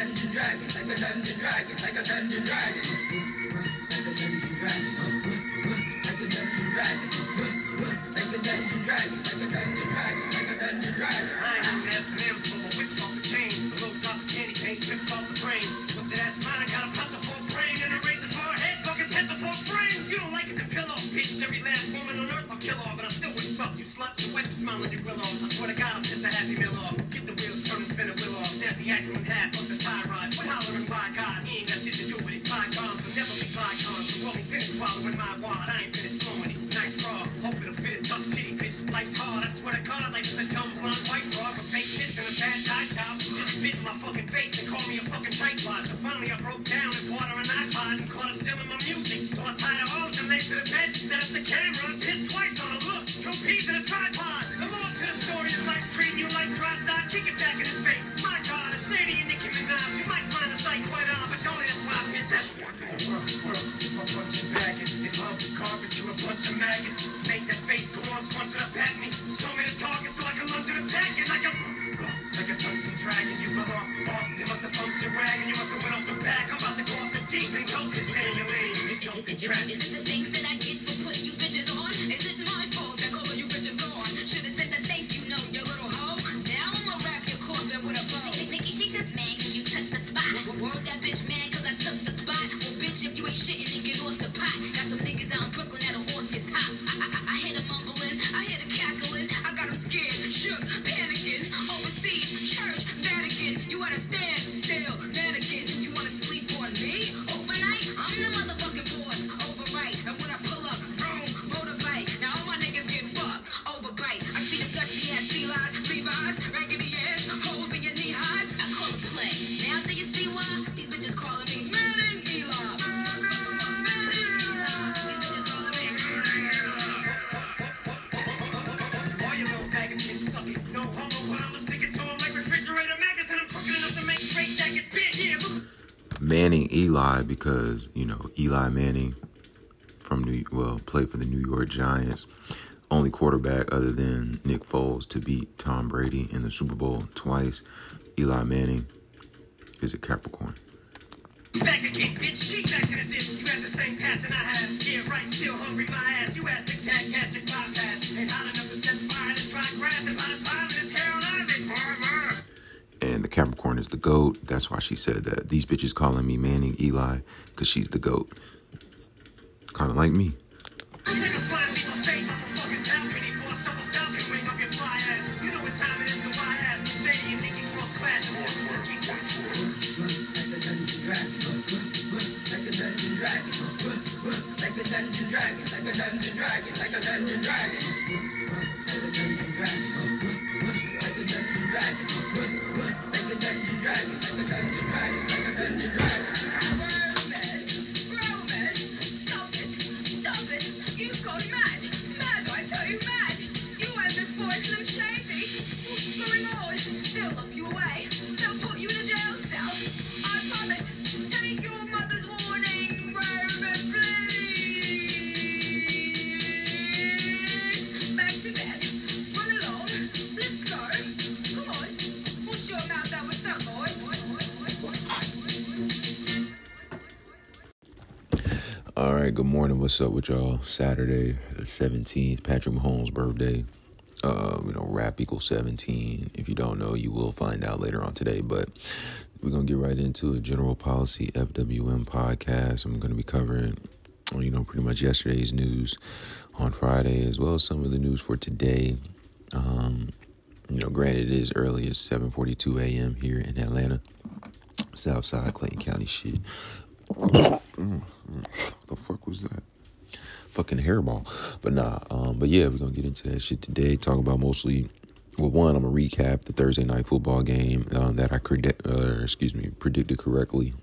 dungeon dragon, like a dungeon dragon, like a dungeon dragon. pain away. Just don't the things that I get. you know Eli Manning from New well played for the New York Giants, only quarterback other than Nick Foles to beat Tom Brady in the Super Bowl twice. Eli Manning is a Capricorn. Back again, bitch. Back the zip. You the same passion I. Yeah, right. Still hungry. My ass. You asked the the GOAT. That's why she said that. These bitches calling me Manning Eli because she's the GOAT. Kind of like me. All right, good morning. What's up with y'all? Saturday, the 17th, Patrick Mahomes' birthday. Uh, you know, rap equals 17. If you don't know, you will find out later on today. But we're going to get right into a general policy FWM podcast. I'm going to be covering, you know, pretty much yesterday's news on Friday, as well as some of the news for today. Um, you know, granted, it is early. It's 7.42 a.m. here in Atlanta. Southside Clayton County shit the fuck was that? Fucking hairball. But nah. Um. But yeah, we're gonna get into that shit today. Talk about mostly. Well, one, I'm gonna recap the Thursday night football game um, that I predict, uh, excuse me, predicted correctly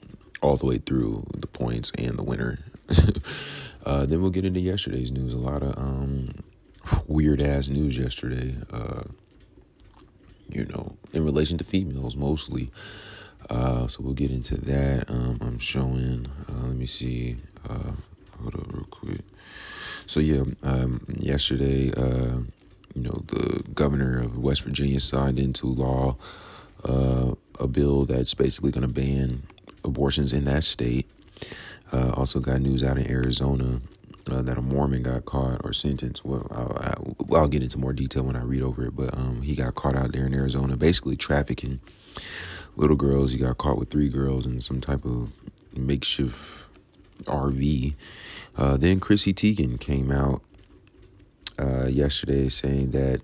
all the way through the points and the winner. uh, then we'll get into yesterday's news. A lot of um, weird ass news yesterday. Uh, you know, in relation to females mostly. Uh, so we'll get into that. Um, I'm showing. Uh, let me see. Uh, hold up, real quick. So yeah, um, yesterday, uh, you know, the governor of West Virginia signed into law uh, a bill that's basically going to ban abortions in that state. Uh, also got news out in Arizona uh, that a Mormon got caught or sentenced. Well, I'll, I'll, get into more detail when I read over it, but um, he got caught out there in Arizona, basically trafficking little girls. He got caught with three girls in some type of makeshift RV. Uh, then Chrissy Teigen came out uh, yesterday saying that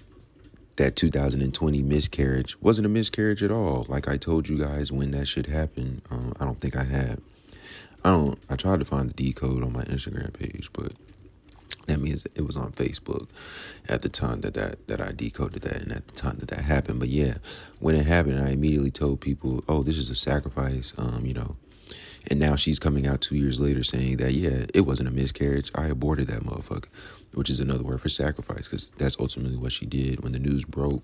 that 2020 miscarriage wasn't a miscarriage at all. Like I told you guys when that shit happened. Um, I don't think I had. I don't. I tried to find the decode on my Instagram page, but that means it was on Facebook at the time that that that I decoded that, and at the time that that happened. But yeah, when it happened, I immediately told people, "Oh, this is a sacrifice." Um, you know. And now she's coming out two years later saying that, yeah, it wasn't a miscarriage. I aborted that motherfucker which is another word for sacrifice, because that's ultimately what she did when the news broke.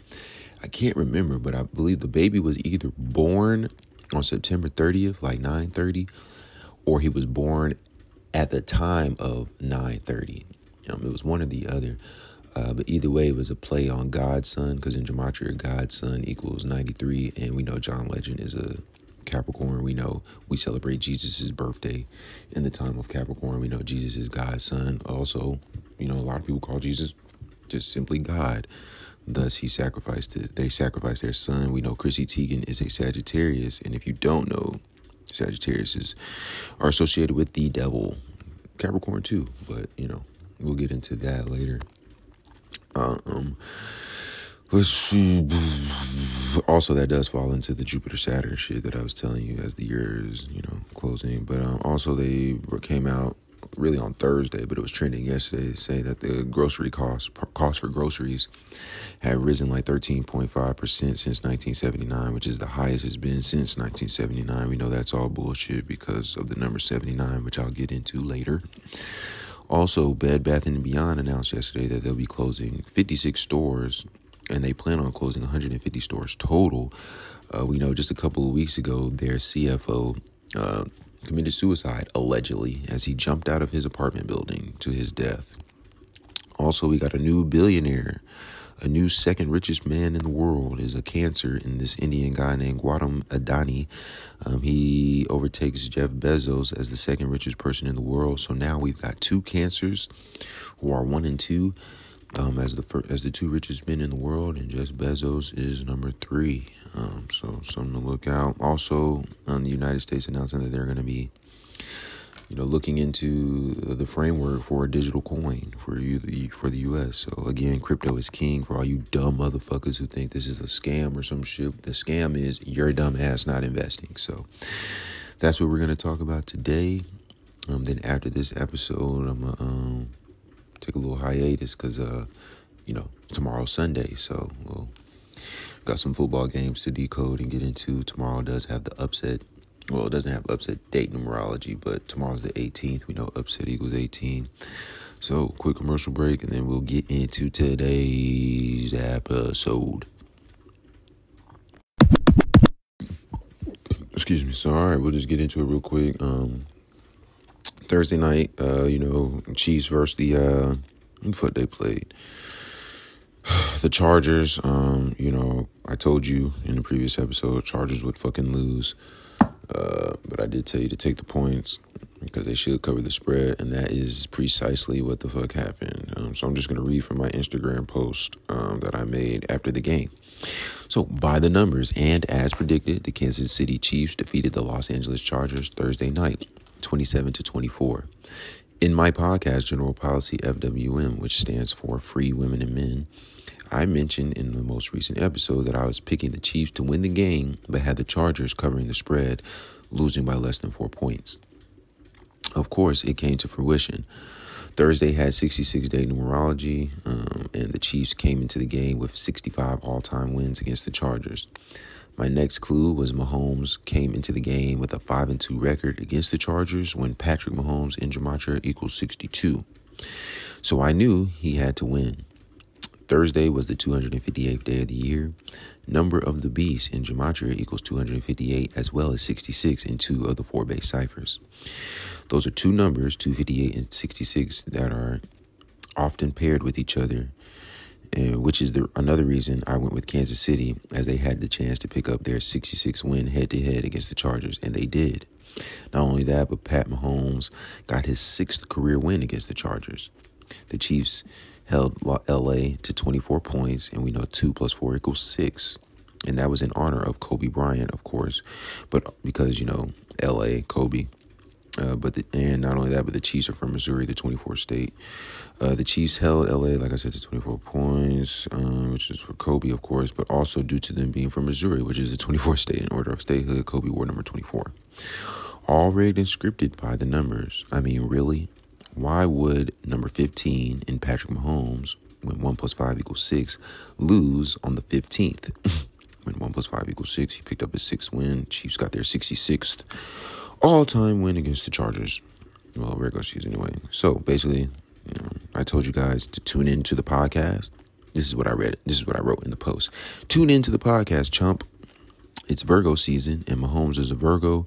I can't remember, but I believe the baby was either born on September 30th, like 9:30, or he was born at the time of 9:30. Um, it was one or the other. Uh, but either way, it was a play on God's son, because in Gematria, God's son equals 93, and we know John Legend is a Capricorn, we know we celebrate Jesus' birthday in the time of Capricorn. We know Jesus is God's son. Also, you know, a lot of people call Jesus just simply God. Thus, he sacrificed it. They sacrificed their son. We know Chrissy Teigen is a Sagittarius, and if you don't know, Sagittarius is, are associated with the devil. Capricorn too, but you know, we'll get into that later. Uh, um, Let's see. Also, that does fall into the Jupiter Saturn shit that I was telling you as the year is, you know, closing. But um, also, they came out really on Thursday, but it was trending yesterday, saying that the grocery cost cost for groceries had risen like 13.5% since 1979, which is the highest it's been since 1979. We know that's all bullshit because of the number 79, which I'll get into later. Also, Bed Bath & Beyond announced yesterday that they'll be closing 56 stores and they plan on closing 150 stores total. Uh, we know just a couple of weeks ago, their CFO uh, committed suicide, allegedly, as he jumped out of his apartment building to his death. Also, we got a new billionaire. A new second richest man in the world is a cancer in this Indian guy named Gautam Adani. Um, he overtakes Jeff Bezos as the second richest person in the world. So now we've got two cancers who are one and two um, as the as the two richest men in the world, and Jeff Bezos is number three. Um, so something to look out. Also, um, the United States announcing that they're going to be, you know, looking into the framework for a digital coin for you the for the U.S. So again, crypto is king for all you dumb motherfuckers who think this is a scam or some shit. The scam is your dumb ass not investing. So that's what we're to talk about today. Um, then after this episode, I'm gonna um, take a little hiatus because, uh, you know, tomorrow's Sunday. So we'll got some football games to decode and get into. Tomorrow does have the upset. Well, it doesn't have upset date numerology, but tomorrow's the 18th. We know upset equals 18. So, quick commercial break, and then we'll get into today's episode. Excuse me. So, all right, we'll just get into it real quick. Um, Thursday night, uh, you know, Chiefs versus the uh, what they played. The Chargers, um, you know, I told you in the previous episode, Chargers would fucking lose. Uh, but I did tell you to take the points because they should cover the spread, and that is precisely what the fuck happened. Um, so I'm just gonna read from my Instagram post um, that I made after the game. So, by the numbers and as predicted, the Kansas City Chiefs defeated the Los Angeles Chargers Thursday night. 27 to 24. In my podcast, General Policy FWM, which stands for Free Women and Men, I mentioned in the most recent episode that I was picking the Chiefs to win the game, but had the Chargers covering the spread, losing by less than four points. Of course, it came to fruition. Thursday had 66 day numerology, um, and the Chiefs came into the game with 65 all time wins against the Chargers. My next clue was Mahomes came into the game with a 5 and 2 record against the Chargers when Patrick Mahomes in Gematria equals 62. So I knew he had to win. Thursday was the 258th day of the year. Number of the beast in Gematria equals 258, as well as 66 in two of the four base ciphers. Those are two numbers, 258 and 66, that are often paired with each other, and which is the another reason I went with Kansas City, as they had the chance to pick up their 66 win head to head against the Chargers, and they did. Not only that, but Pat Mahomes got his sixth career win against the Chargers. The Chiefs held LA to 24 points, and we know 2 plus 4 equals 6. And that was in honor of Kobe Bryant, of course, but because, you know, LA, Kobe. Uh, but the, and not only that, but the Chiefs are from Missouri, the 24th state. Uh, the Chiefs held LA, like I said, to 24 points, uh, which is for Kobe, of course, but also due to them being from Missouri, which is the 24th state in order of statehood. Kobe wore number 24. All rigged and scripted by the numbers. I mean, really? Why would number 15 in Patrick Mahomes, when 1 plus 5 equals 6, lose on the 15th? when 1 plus 5 equals 6, he picked up his sixth win. Chiefs got their 66th all time win against the Chargers. Well, regular season anyway. So basically, you know, I told you guys to tune in to the podcast. This is what I read. This is what I wrote in the post. Tune in to the podcast, chump. It's Virgo season, and Mahomes is a Virgo.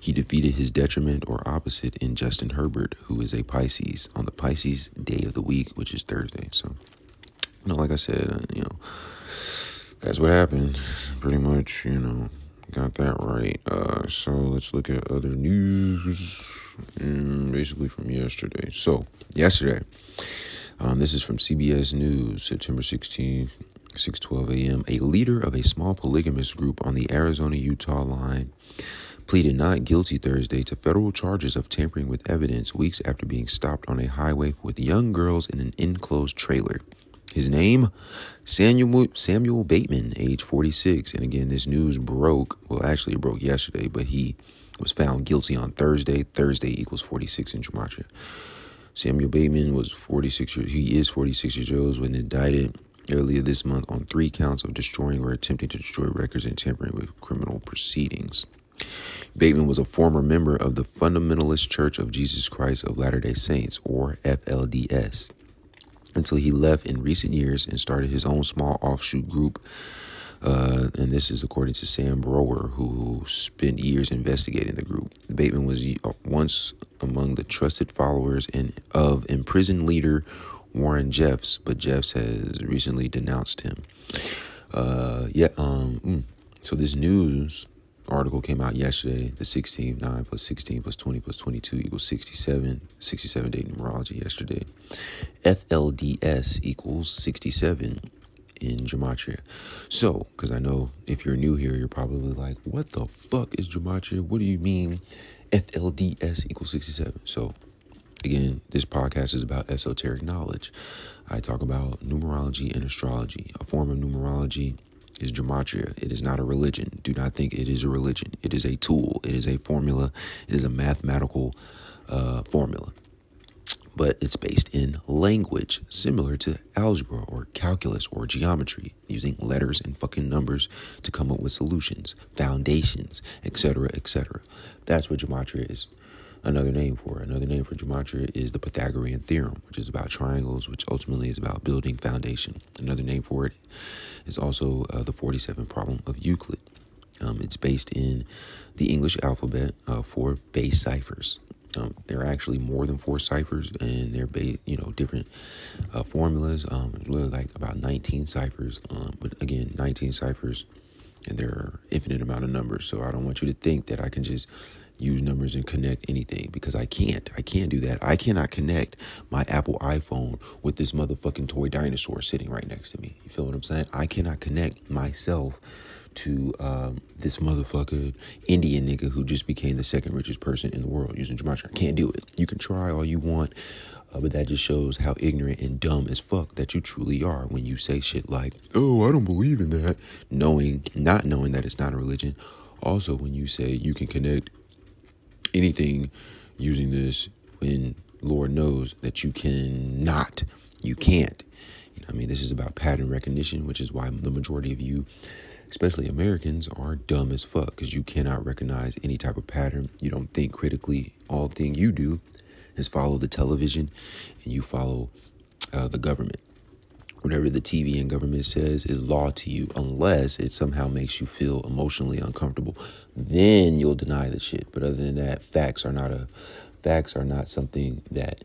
He defeated his detriment or opposite in Justin Herbert, who is a Pisces, on the Pisces day of the week, which is Thursday. So, you know, like I said, uh, you know, that's what happened. Pretty much, you know, got that right. Uh, so let's look at other news, and basically from yesterday. So yesterday, um, this is from CBS News, September 16th. 6:12 a.m. A leader of a small polygamous group on the Arizona-Utah line pleaded not guilty Thursday to federal charges of tampering with evidence weeks after being stopped on a highway with young girls in an enclosed trailer. His name, Samuel Samuel Bateman, age 46. And again, this news broke. Well, actually, it broke yesterday, but he was found guilty on Thursday. Thursday equals 46 in Gematria. Samuel Bateman was 46 years. He is 46 years old when indicted earlier this month on three counts of destroying or attempting to destroy records and tampering with criminal proceedings. Bateman was a former member of the Fundamentalist Church of Jesus Christ of Latter day Saints, or FLDS, until he left in recent years and started his own small offshoot group. Uh, and this is according to Sam Brower, who spent years investigating the group. Bateman was once among the trusted followers in, of imprisoned leader Warren Jeffs, but Jeffs has recently denounced him. Uh, yeah, um, mm. so this news article came out yesterday, the 16th, 9 plus 16 plus 20 plus 22 equals 67, 67 day numerology yesterday. FLDS equals 67 in Gematria. So, because I know if you're new here, you're probably like, what the fuck is Gematria? What do you mean FLDS equals 67? So, Again, this podcast is about esoteric knowledge. I talk about numerology and astrology. A form of numerology is gematria. It is not a religion. Do not think it is a religion. It is a tool. It is a formula. It is a mathematical uh, formula. But it's based in language, similar to algebra or calculus or geometry, using letters and fucking numbers to come up with solutions, foundations, etc., etc. That's what gematria is another name for it. Another name for gematria is the Pythagorean theorem, which is about triangles, which ultimately is about building foundation. Another name for it is also uh, the 47 problem of Euclid. Um, it's based in the English alphabet, uh, four base ciphers. Um, there are actually more than four ciphers, and they're ba- you know different uh, formulas. Um, really like about 19 ciphers, um, but again, 19 ciphers, and there are infinite amount of numbers. So I don't want you to think that I can just use numbers and connect anything because I can't. I can't do that. I cannot connect my Apple iPhone with this motherfucking toy dinosaur sitting right next to me. You feel what I'm saying? I cannot connect myself to um, this motherfucker Indian nigga who just became the second richest person in the world using gematria. I can't do it. You can try all you want. Uh, but that just shows how ignorant and dumb as fuck that you truly are when you say shit like, "Oh, I don't believe in that," knowing, not knowing that it's not a religion. Also, when you say you can connect anything using this, when Lord knows that you cannot, you can't. You know, I mean, this is about pattern recognition, which is why the majority of you especially Americans, are dumb as fuck because you cannot recognize any type of pattern. You don't think critically. All thing you do is follow the television and you follow uh, the government. Whatever the TV and government says is law to you, unless it somehow makes you feel emotionally uncomfortable. Then you'll deny the shit. But other than that, facts are not a facts are not something that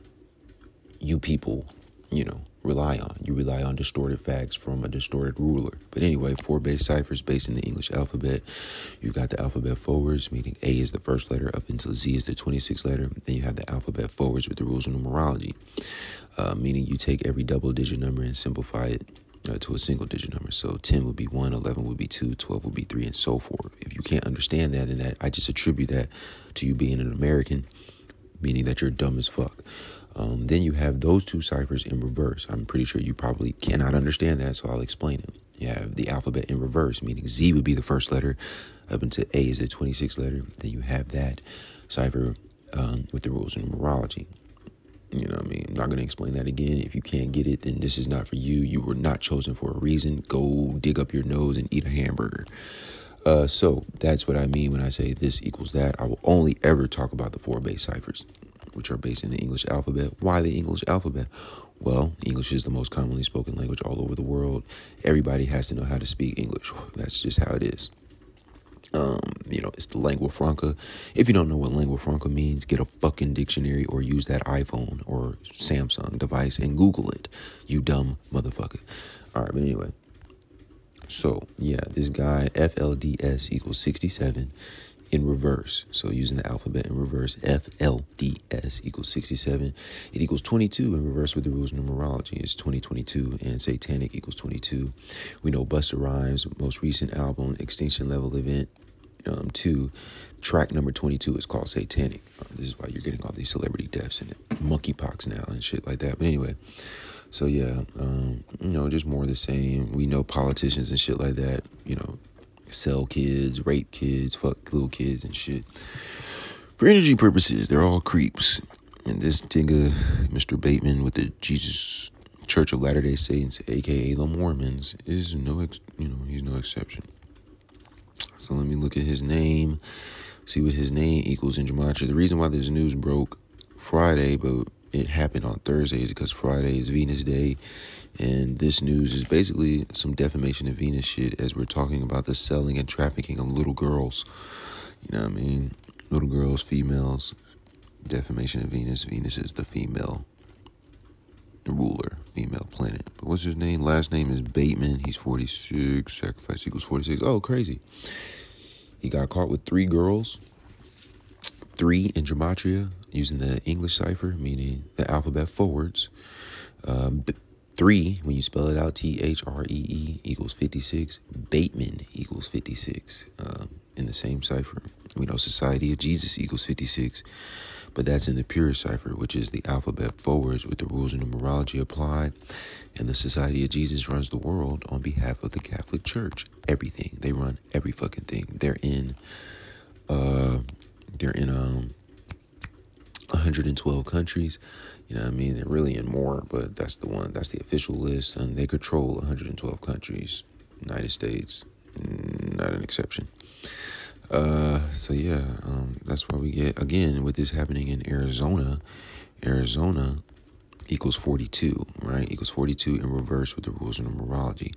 you people, you know, rely on. You rely on distorted facts from a distorted ruler. But anyway, four base ciphers based in the English alphabet. You've got the alphabet forwards, meaning A is the first letter up until Z is the 26th letter. Then you have the alphabet forwards with the rules of numerology, uh, meaning you take every double digit number and simplify it. Uh, to a single digit number. So 10 would be 1, 11 would be 2, 12 would be 3, and so forth. If you can't understand that, then that I just attribute that to you being an American, meaning that you're dumb as fuck. Um, then you have those two ciphers in reverse. I'm pretty sure you probably cannot understand that, so I'll explain it. You have the alphabet in reverse, meaning Z would be the first letter, up until A is the 26th letter. Then you have that cipher um, with the rules of numerology. You know what I mean? I'm not going to explain that again. If you can't get it, then this is not for you. You were not chosen for a reason. Go dig up your nose and eat a hamburger. Uh, so that's what I mean when I say this equals that. I will only ever talk about the four base ciphers which are based in the English alphabet. Why the English alphabet? Well, English is the most commonly spoken language all over the world. Everybody has to know how to speak English. That's just how it is. Um, you know, it's the lingua franca. If you don't know what lingua franca means, get a fucking dictionary or use that iPhone or Samsung device and Google it. You dumb motherfucker. All right, but anyway. So, yeah, this guy, FLDS equals 67 in reverse. So using the alphabet in reverse, FLDS equals 67. It equals 22 in reverse with the rules of numerology. It's 2022 and satanic equals 22. We know Busta Rhymes' most recent album, Extinction Level Event, um, 2, track number 22 is called Satanic. Um, this is why you're getting all these celebrity deaths and monkeypox now and shit like that. But anyway, so yeah, um, you know, just more of the same. We know politicians and shit like that, you know, sell kids, rape kids, fuck little kids and shit. For energy purposes, they're all creeps. And this nigga, Mr. Bateman with the Jesus Church of Latter Day Saints, aka the Mormons, is no, ex- you know, he's no exception. So let me look at his name, see what his name equals in gematria. The reason why this news broke Friday, but it happened on Thursday, is because Friday is Venus Day, and this news is basically some defamation of Venus shit as we're talking about the selling and trafficking of little girls. You know what I mean? Little girls, females, defamation of Venus. Venus is the female ruler, female planet. But what's his name? Last name is Bateman. He's 46. Sacrifice equals 46. Oh, crazy. He got caught with three girls, three in gematria using the English cipher, meaning the alphabet forwards. Um, Three, when you spell it out, T H R E E equals 56. Bateman equals 56 um, in the same cipher. We know Society of Jesus equals 56, but that's in the pure cipher, which is the alphabet forwards with the rules of numerology applied. And the Society of Jesus runs the world on behalf of the Catholic Church. Everything. They run every fucking thing. They're in, uh, they're in, um, 112 countries. You know what I mean? They're really in more, but that's the one, that's the official list. And they control 112 countries. United States, mm, not an exception. Uh, so yeah, um, that's why we get, again, with this happening in Arizona, Arizona equals 42, right? Equals 42 in reverse with the rules of numerology.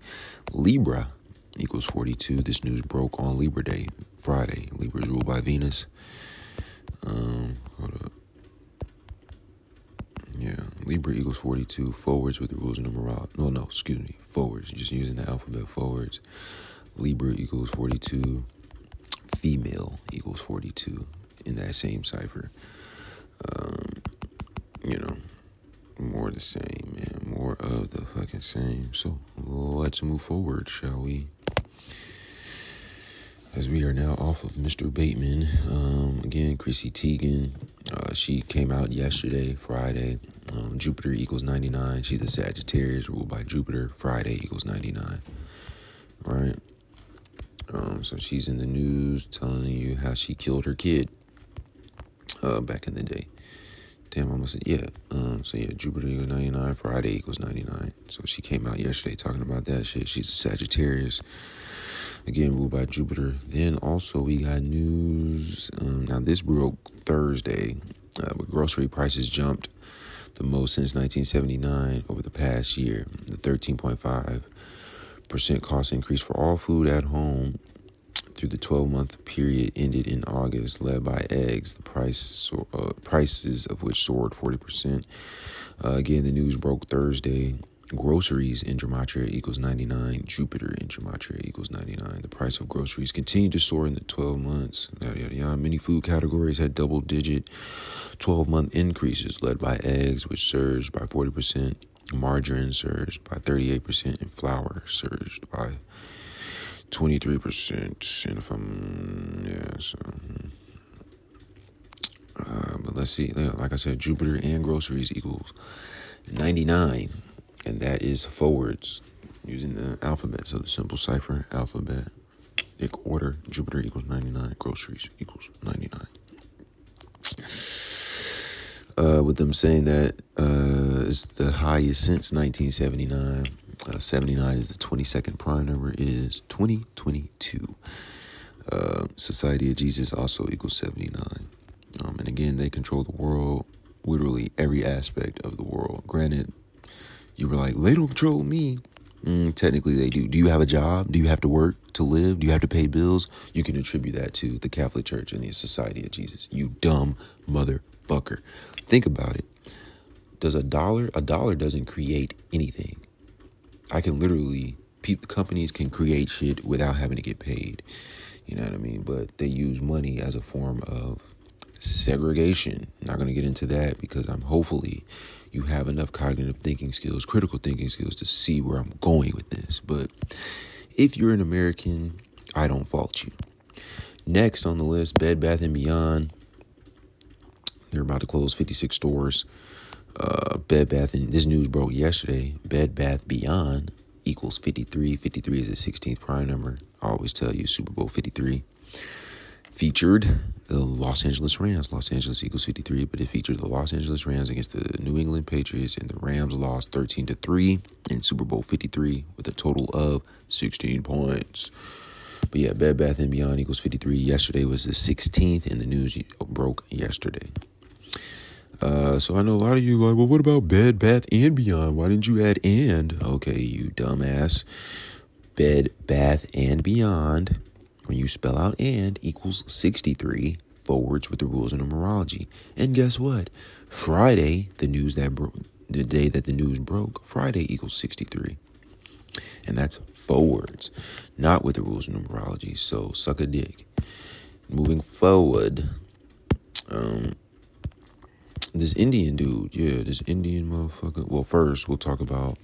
Libra equals 42. This news broke on Libra Day, Friday. Libra is ruled by Venus. Um, hold up. Yeah, Libra equals 42. Forwards with the rules of numerology. No, no, excuse me. Forwards, just using the alphabet forwards. Libra equals 42. Female equals 42 in that same cipher. Um, you know, more the same, man. More of the fucking same. So let's move forward, shall we? As we are now off of Mr. Bateman. Um, again, Chrissy Teigen, uh, she came out yesterday, Friday, Um, Jupiter equals 99. She's a Sagittarius ruled by Jupiter. Friday equals 99. Right? Um, so she's in the news telling you how she killed her kid uh, back in the day. Damn, I almost said, yeah. Um, so yeah, Jupiter equals 99, Friday equals 99. So she came out yesterday talking about that shit. She's a Sagittarius. Again, ruled by Jupiter. Then also we got news. Um, now this broke Thursday, uh, but grocery prices jumped the most since 1979 over the past year. The 13.5 percent cost increase for all food at home through the 12 month period ended in August, led by eggs, the price uh, prices of which soared 40%. Uh, again, the news broke Thursday. Groceries in Gematria equals 99. Jupiter in Gematria equals 99. The price of groceries continued to soar in the 12 months. Yada, yada, yada. Many food categories had double digit 12 month increases, led by eggs, which surged by 40%. Margarine surged by 38%, and flour surged by 23%. And if I'm, yeah, so. hmm. Uh, but let's see. Like I said, Jupiter and groceries equals 99, and that is forwards using the alphabet. So the simple cipher alphabet, order. Jupiter equals 99, groceries equals 99 uh, with them saying that uh, it's the highest since 1979. Uh, 79 is the 22nd prime number is 2022. Uh, Society of Jesus also equals 79. Um, and again, they control the world, literally every aspect of the world. Granted, you were like, they don't control me. Mm, technically, they do. Do you have a job? Do you have to work to live? Do you have to pay bills? You can attribute that to the Catholic Church and the Society of Jesus. You dumb motherfucker. Think about it. Does a dollar, a dollar doesn't create anything. I can literally, companies can create shit without having to get paid. You know what I mean? But they use money as a form of segregation. not going to get into that because I'm hopefully you have enough cognitive thinking skills, critical thinking skills to see where I'm going with this. But if you're an American, I don't fault you. Next on the list, Bed Bath and Beyond. They're about to close 56 stores. Uh, Bed Bath and this news broke yesterday. Bed Bath Beyond equals 53. 53 is the 16th prime number. I always tell you Super Bowl 53 featured the Los Angeles Rams. Los Angeles equals 53, but it featured the Los Angeles Rams against the New England Patriots, and the Rams lost 13 to 3 in Super Bowl 53 with a total of 16 points. But yeah, Bed Bath and Beyond equals 53. Yesterday was the 16th, and the news broke yesterday. Uh, so I know a lot of you like, well, what about Bed Bath and Beyond? Why didn't you add and? Okay, you dumbass. Bed Bath and Beyond when you spell out and equals 63 forwards with the rules of numerology. And guess what? Friday, the news that the day that the news broke, Friday equals 63. And that's forwards, not with the rules of numerology. So suck a dick. Moving forward, um, this Indian dude, yeah, this Indian motherfucker. Well, first we'll talk about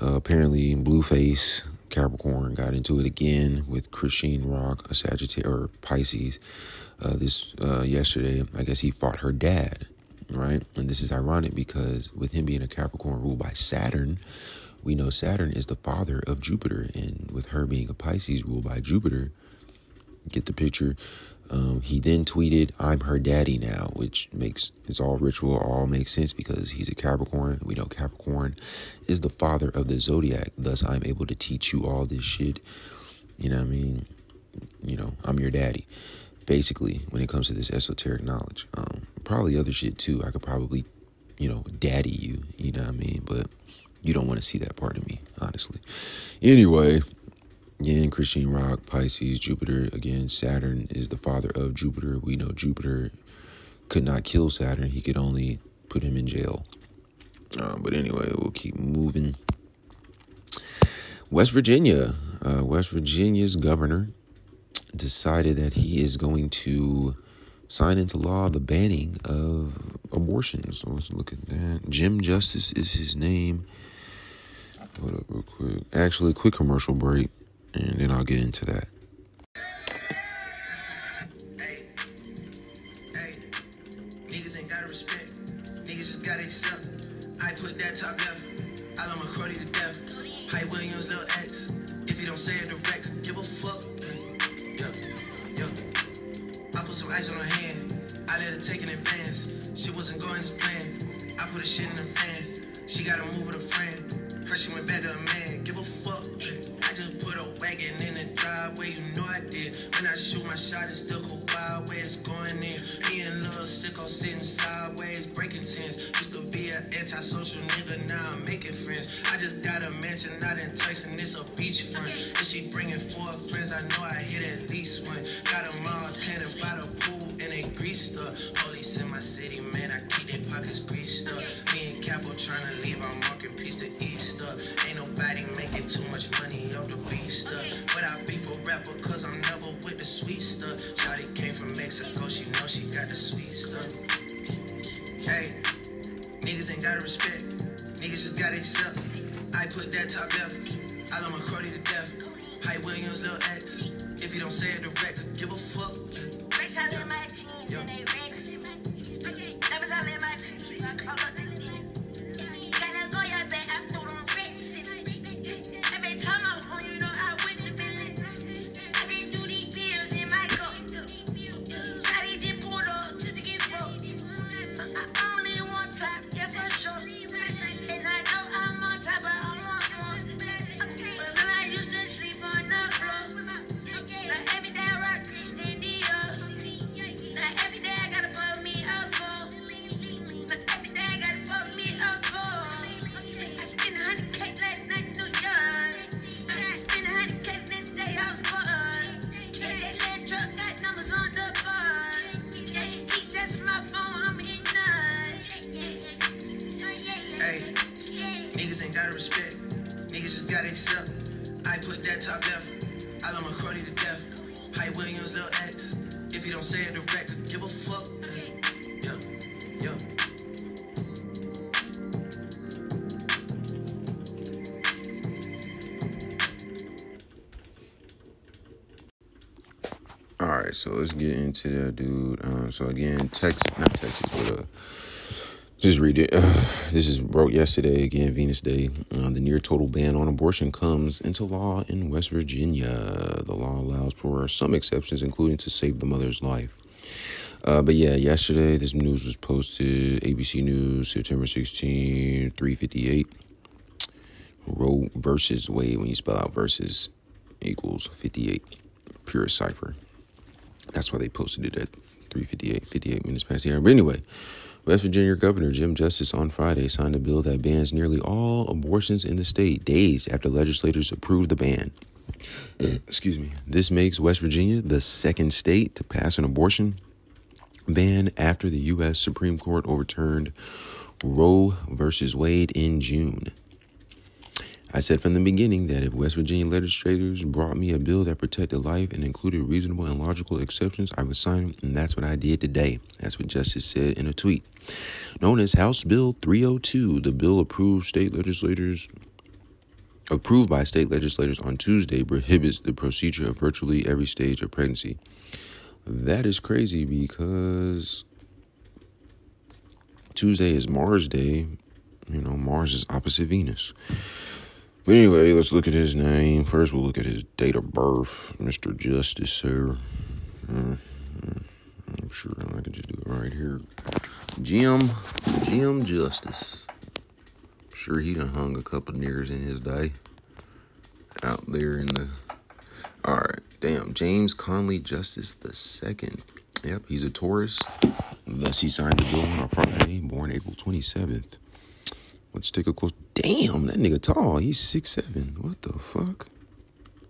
uh, apparently Blueface Capricorn got into it again with Chrisean Rock, a Sagittarius or Pisces. Uh, this uh, yesterday, I guess he fought her dad, right? And this is ironic because with him being a Capricorn ruled by Saturn, we know Saturn is the father of Jupiter, and with her being a Pisces ruled by Jupiter, get the picture. Um, he then tweeted, "I'm her daddy now," which makes it's all ritual, all makes sense because he's a Capricorn. We know Capricorn is the father of the zodiac. Thus, I'm able to teach you all this shit. You know what I mean? You know, I'm your daddy. Basically, when it comes to this esoteric knowledge, um, probably other shit too. I could probably, you know, daddy you. You know what I mean? But you don't want to see that part of me, honestly. Anyway, Again, Chrisean Rock, Pisces, Jupiter. Again, Saturn is the father of Jupiter. We know Jupiter could not kill Saturn, he could only put him in jail. Uh, but anyway, we'll keep moving. West Virginia. Uh, West Virginia's governor decided that he is going to sign into law the banning of abortion. So let's look at that. Jim Justice is his name. Hold up real quick. Actually, quick commercial break and then I'll get into that. If you don't say it direct, give a fuck. Rich all in my right, so let's get into that, dude. Um, so again, Texas, not Texas, but uh, just read it. Uh, this is broke yesterday. Again, Venus Day. Uh, the near total ban on abortion comes into law in West Virginia. The law allows for some exceptions, including to save the mother's life. Uh, but yeah, yesterday this news was posted. ABC News, September 16, 358. Roe versus Wade. When you spell out versus equals 58. Pure cipher. That's why they posted it at 358, 58 minutes past the hour. But anyway, West Virginia Governor Jim Justice on Friday signed a bill that bans nearly all abortions in the state days after legislators approved the ban. Excuse me. This makes West Virginia the second state to pass an abortion ban after the U.S. Supreme Court overturned Roe versus Wade in June. I said from the beginning that if West Virginia legislators brought me a bill that protected life and included reasonable and logical exceptions, I would sign it, and that's what I did today. That's what Justice said in a tweet. Known as House Bill 302, the bill approved state legislators approved by state legislators on Tuesday prohibits the procedure of virtually every stage of pregnancy. That is crazy because Tuesday is Mars Day. You know, Mars is opposite Venus. But anyway, let's look at his name. First, we'll look at his date of birth, Mr. Justice, here. Uh, uh, I'm sure I can just do it right here. Jim, Jim Justice. I'm sure he done hung a couple niggers in his day. Out there in the. Alright, damn. James Conley Justice the second. Yep, he's a Taurus. Thus, he signed the bill on a Friday, born April 27th. Let's take a close. Damn, that nigga tall. He's six seven. What the fuck?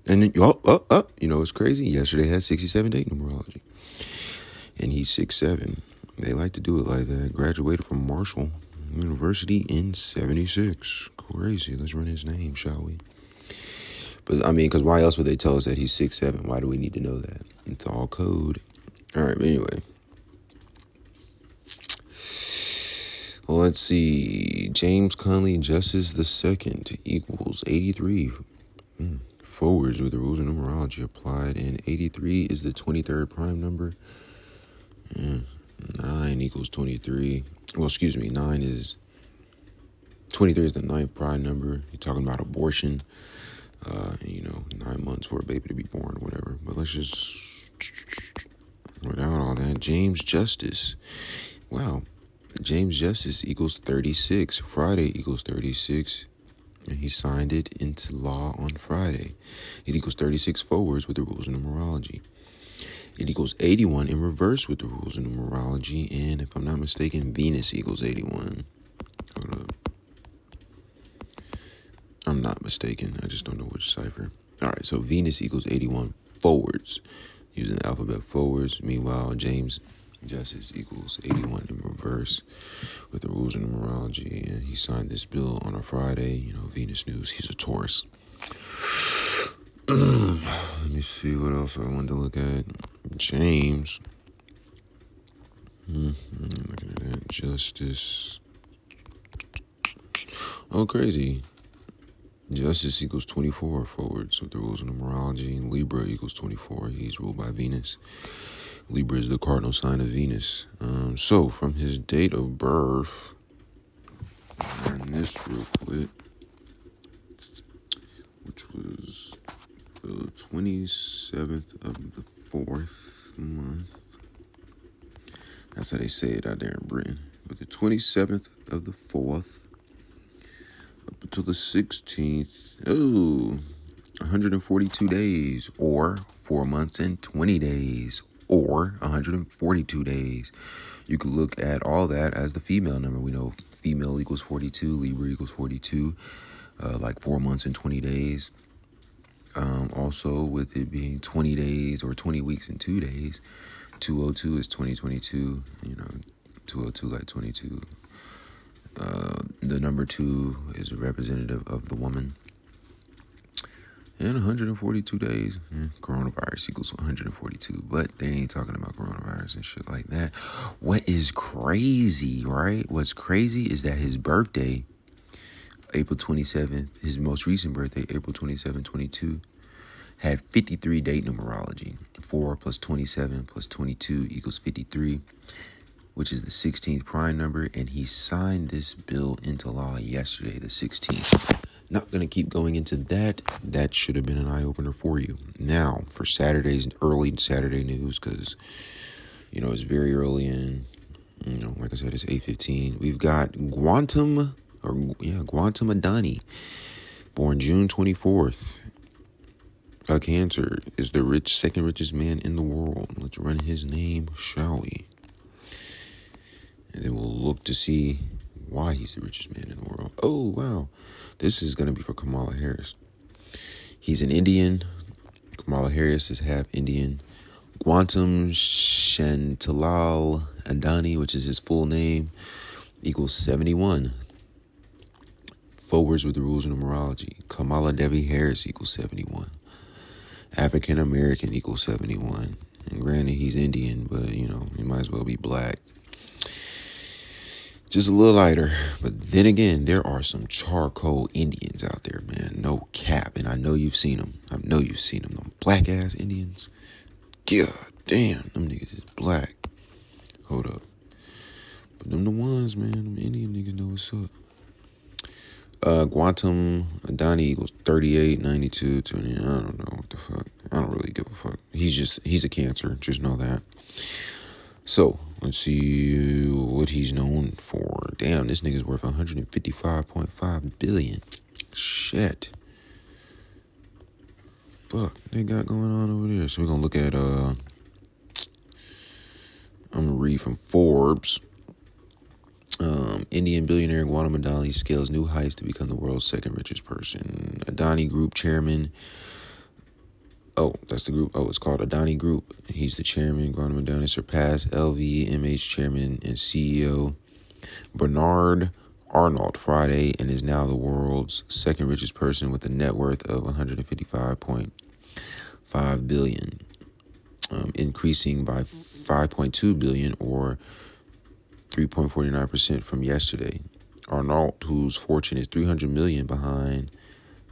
And then oh oh oh, you know it's crazy. Yesterday had sixty seven date numerology, and he's six seven. They like to do it like that. Graduated from Marshall University in seventy six. Crazy. Let's run his name, shall we? But I mean, because why else would they tell us that he's six seven? Why do we need to know that? It's all code. All right. Anyway. Let's see. James Conley Justice the Second equals 83. Mm. Forwards with the rules of numerology applied, and 83 is the 23rd prime number. Yeah. 9 equals 23. Well, excuse me, 9 is 23 is the ninth prime number. You're talking about abortion. Uh, you know, nine months for a baby to be born, whatever. But let's just without all that. James Justice. Wow. James Justice equals 36. Friday equals 36. And he signed it into law on Friday. It equals 36 forwards with the rules of numerology. It equals 81 in reverse with the rules of numerology. And if I'm not mistaken, Venus equals 81. Hold up. I'm not mistaken. I just don't know which cipher. All right, so Venus equals 81 forwards using the alphabet forwards. Meanwhile, James Justice equals 81 in reverse with the rules of numerology. And he signed this bill on a Friday. You know, Venus News, he's a Taurus. Let me see what else I wanted to look at. James. hmm Looking at that. Justice. Oh, crazy. Justice equals 24 forwards with the rules of numerology. Libra equals 24. He's ruled by Venus. Libra is the cardinal sign of Venus. Um, so, from his date of birth, this real quick, which was the 27th of the fourth month. That's how they say it out there in Britain. But the 27th of the fourth up until the 16th. Oh, 142 days, or four months and 20 days, or 142 days. You could look at all that as the female number. We know female equals 42, Libra equals 42, uh, like four months and 20 days. Um, also, with it being 20 days or 20 weeks and two days, 202 is 2022, you know, 202 like 22. Uh, the number two is a representative of the woman. And 142 days, eh, coronavirus equals 142, but they ain't talking about coronavirus and shit like that. What is crazy, right? What's crazy is that his birthday, April 27th, his most recent birthday, April 27, 22, had 53 date numerology. 4 plus 27 plus 22 equals 53, which is the 16th prime number, and he signed this bill into law yesterday, the 16th. Not going to keep going into that. That should have been an eye opener for you. Now, for Saturday's early Saturday news, because, you know, it's very early and, you know, like I said, it's 8.15. We've got Gautam, or, yeah, Gautam Adani, born June 24th. A cancer is the rich, second richest man in the world. Let's run his name, shall we? And then we'll look to see why he's the richest man in the world. Oh, wow. This is going to be for Kamala Harris. He's an Indian. Kamala Harris is half Indian. Gautam Shantilal Adani, which is his full name, equals 71. Forwards with the rules of numerology. Kamala Devi Harris equals 71. African American equals 71. And granted, he's Indian, but you know, he might as well be black just a little lighter. But then again, there are some charcoal Indians out there, man. No cap. And I know you've seen them. I know you've seen them. Them black ass Indians. God damn, them niggas is black. Hold up. But them the ones, man. Them Indian niggas know what's up. Uh, Gautam Adani equals 38, 92, 20. I don't know what the fuck. I don't really give a fuck. He's just, he's a cancer. Just know that. So, let's see what he's known for. Damn, this nigga's worth 155.5 billion. Shit. Fuck, they got going on over there. So we're gonna look at uh I'm gonna read from Forbes. Um, Indian billionaire Adani scales new heights to become the world's second richest person. Adani Group chairman Oh, that's the group. Oh, it's called Adani Group. He's the chairman. Gautam Adani surpassed LVMH chairman and CEO Bernard Arnault Friday and is now the world's second richest person with a net worth of 155.5 billion, um, increasing by 5.2 billion or 3.49 percent from yesterday. Arnault, whose fortune is 300 million behind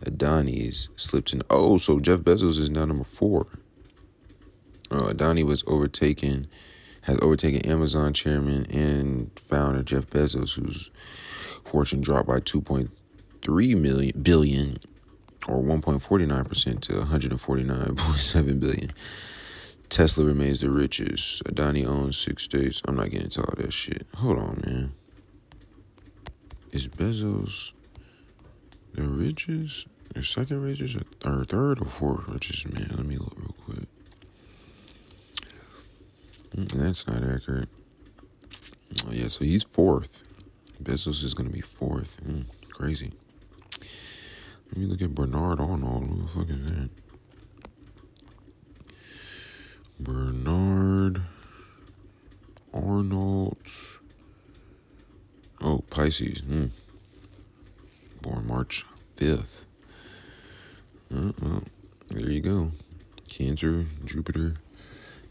Adani's slipped in. Oh, so Jeff Bezos is now number four. Uh, Adani was overtaken, has overtaken Amazon chairman and founder Jeff Bezos, whose Fortune dropped by 2.3 million billion or 1.49% to 149.7 billion. Tesla remains the richest. Adani owns six states. I'm not getting into all that shit. Hold on, man. Is Bezos the richest? The second richest? Or third or fourth richest? Man, let me look real quick. Mm, That's not accurate. Oh, yeah, so he's fourth. Bezos is going to be fourth. Mm, crazy. Let me look at Bernard Arnold. Who the fuck is that? Bernard Arnold. Oh, Pisces. Hmm. Born March 5th. Uh, well, there you go. Cancer, Jupiter,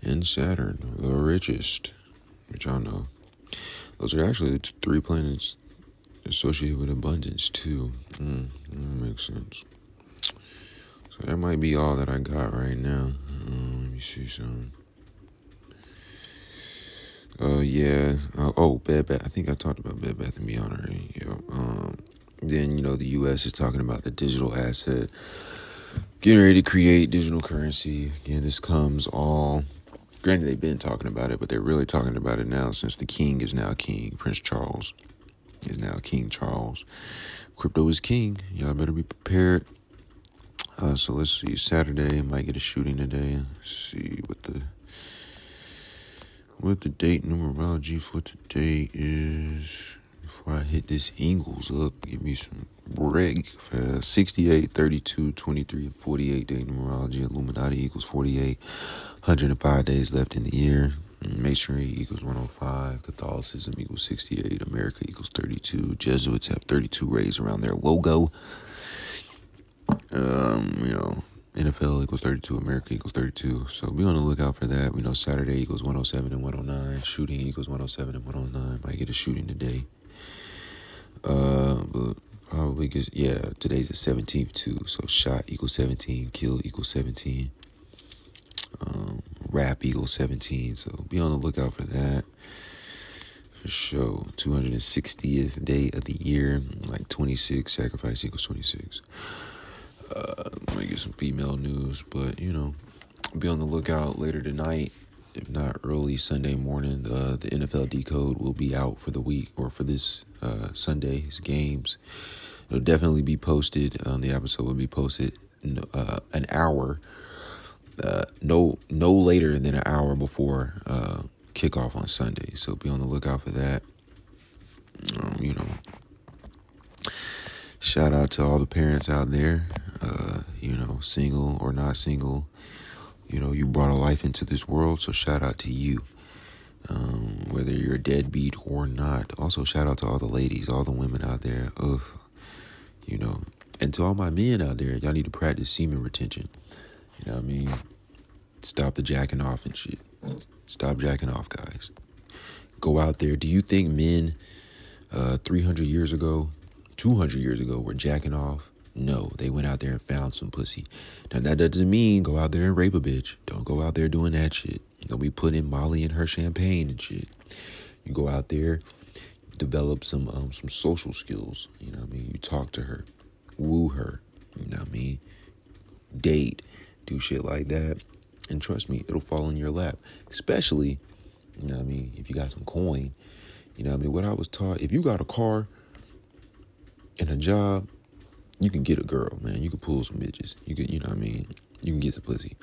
and Saturn, the richest, which I know. Those are actually the three planets associated with abundance, too. Mm, that makes sense. So that might be all that I got right now. Uh, let me see some. Uh, yeah. Uh, oh, Bed Bath. I think I talked about Bed Bath and Beyond already. Yeah. Um, then you know the U.S. is talking about the digital asset, getting ready to create digital currency. Again, this comes all. Granted, they've been talking about it, but they're really talking about it now since the king is now king. Prince Charles is now King Charles. Crypto is king. Y'all better be prepared. Uh, so let's see. Saturday might get a shooting today. Let's see what the what the date numerology for today is. Before I hit this Ingles up, give me some break fast. 68, 32, 23, and 48 day numerology. Illuminati equals 48. 105 days left in the year. Masonry equals 105. Catholicism equals 68. America equals 32. Jesuits have 32 rays around their logo. Um, you know, NFL equals 32, America equals 32. So be on the lookout for that. We know Saturday equals 107 and 109. Shooting equals 107 and 109. Might get a shooting today. Uh, but probably because, yeah, today's the 17th too. So shot equals 17, kill equals 17. Um, rap equals 17. So be on the lookout for that. For sure. 260th day of the year. Like 26. Sacrifice equals 26. Uh, let me get some female news, but you know, be on the lookout later tonight, if not early Sunday morning. The the NFL decode will be out for the week or for this uh, Sunday's games. It'll definitely be posted. Um, the episode will be posted uh, an hour, uh, no no later than an hour before uh, kickoff on Sunday. So be on the lookout for that. Um, you know, shout out to all the parents out there, uh, you know, single or not single. You know, you brought a life into this world, so shout out to you. Um, whether you're a deadbeat or not. Also, shout out to all the ladies, all the women out there. Ugh, you know, and to all my men out there, y'all need to practice semen retention. You know what I mean? Stop the jacking off and shit. Stop jacking off, guys. Go out there. Do you think men uh, 300 years ago, 200 years ago were jacking off? No, they went out there and found some pussy. Now, that doesn't mean go out there and rape a bitch. Don't go out there doing that shit. Don't be putting Molly in her champagne and shit. You go out there, develop some um, some social skills. You know what I mean? You talk to her, woo her. You know what I mean? Date, do shit like that. And trust me, it'll fall in your lap. Especially, you know what I mean, if you got some coin. You know what I mean? What I was taught, if you got a car and a job, you can get a girl, man. You can pull some bitches. You can, you know what I mean? You can get some pussy.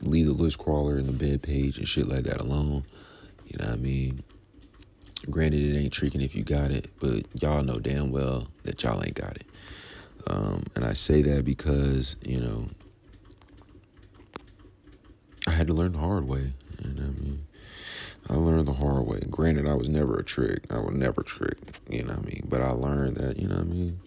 Leave the list crawler and the bed page and shit like that alone. You know what I mean? Granted, it ain't tricking if you got it, but y'all know damn well that y'all ain't got it. Um, and I say that because, you know, I had to learn the hard way. You know what I mean? I learned the hard way. Granted, I was never a trick. I would never trick. You know what I mean? But I learned that, you know what I mean?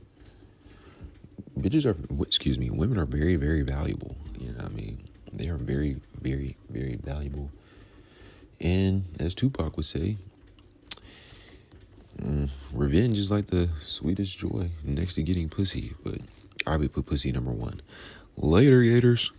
Bitches are, excuse me, women are very, very valuable. You know I mean? They are very, very, very valuable. And as Tupac would say, mm, revenge is like the sweetest joy next to getting pussy. But I would put pussy number one. Later, Gators.